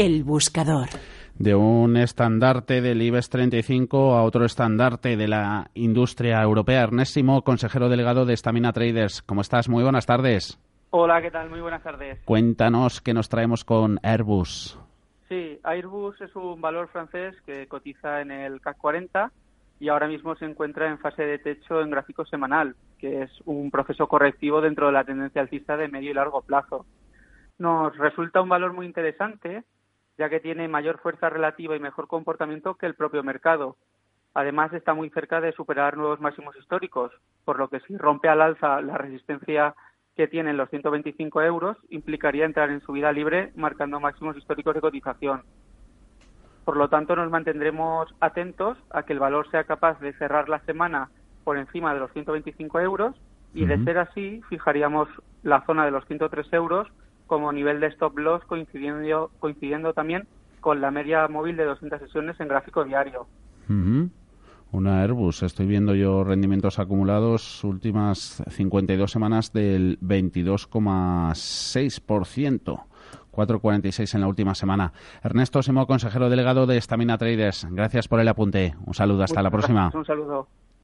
El buscador. De un estandarte del IBEX 35 a otro estandarte de la industria europea. Ernestimo, consejero delegado de Stamina Traders. ¿Cómo estás? Muy buenas tardes. Hola, ¿qué tal? Muy buenas tardes. Cuéntanos qué nos traemos con Airbus. Sí, Airbus es un valor francés que cotiza en el CAC 40 y ahora mismo se encuentra en fase de techo en gráfico semanal, que es un proceso correctivo dentro de la tendencia alcista de medio y largo plazo. Nos resulta un valor muy interesante, ya que tiene mayor fuerza relativa y mejor comportamiento que el propio mercado. Además, está muy cerca de superar nuevos máximos históricos, por lo que si rompe al alza la resistencia que tienen los 125 euros, implicaría entrar en subida libre marcando máximos históricos de cotización. Por lo tanto, nos mantendremos atentos a que el valor sea capaz de cerrar la semana por encima de los 125 euros y, de ser así, fijaríamos la zona de los 103 euros como nivel de stop loss coincidiendo, coincidiendo también con la media móvil de 200 sesiones en gráfico diario. Una Airbus, estoy viendo yo rendimientos acumulados últimas 52 semanas del 22,6%. 4,46 en la última semana. Ernesto Simo, consejero delegado de Stamina Traders. Gracias por el apunte. Un saludo, hasta la próxima. Un saludo.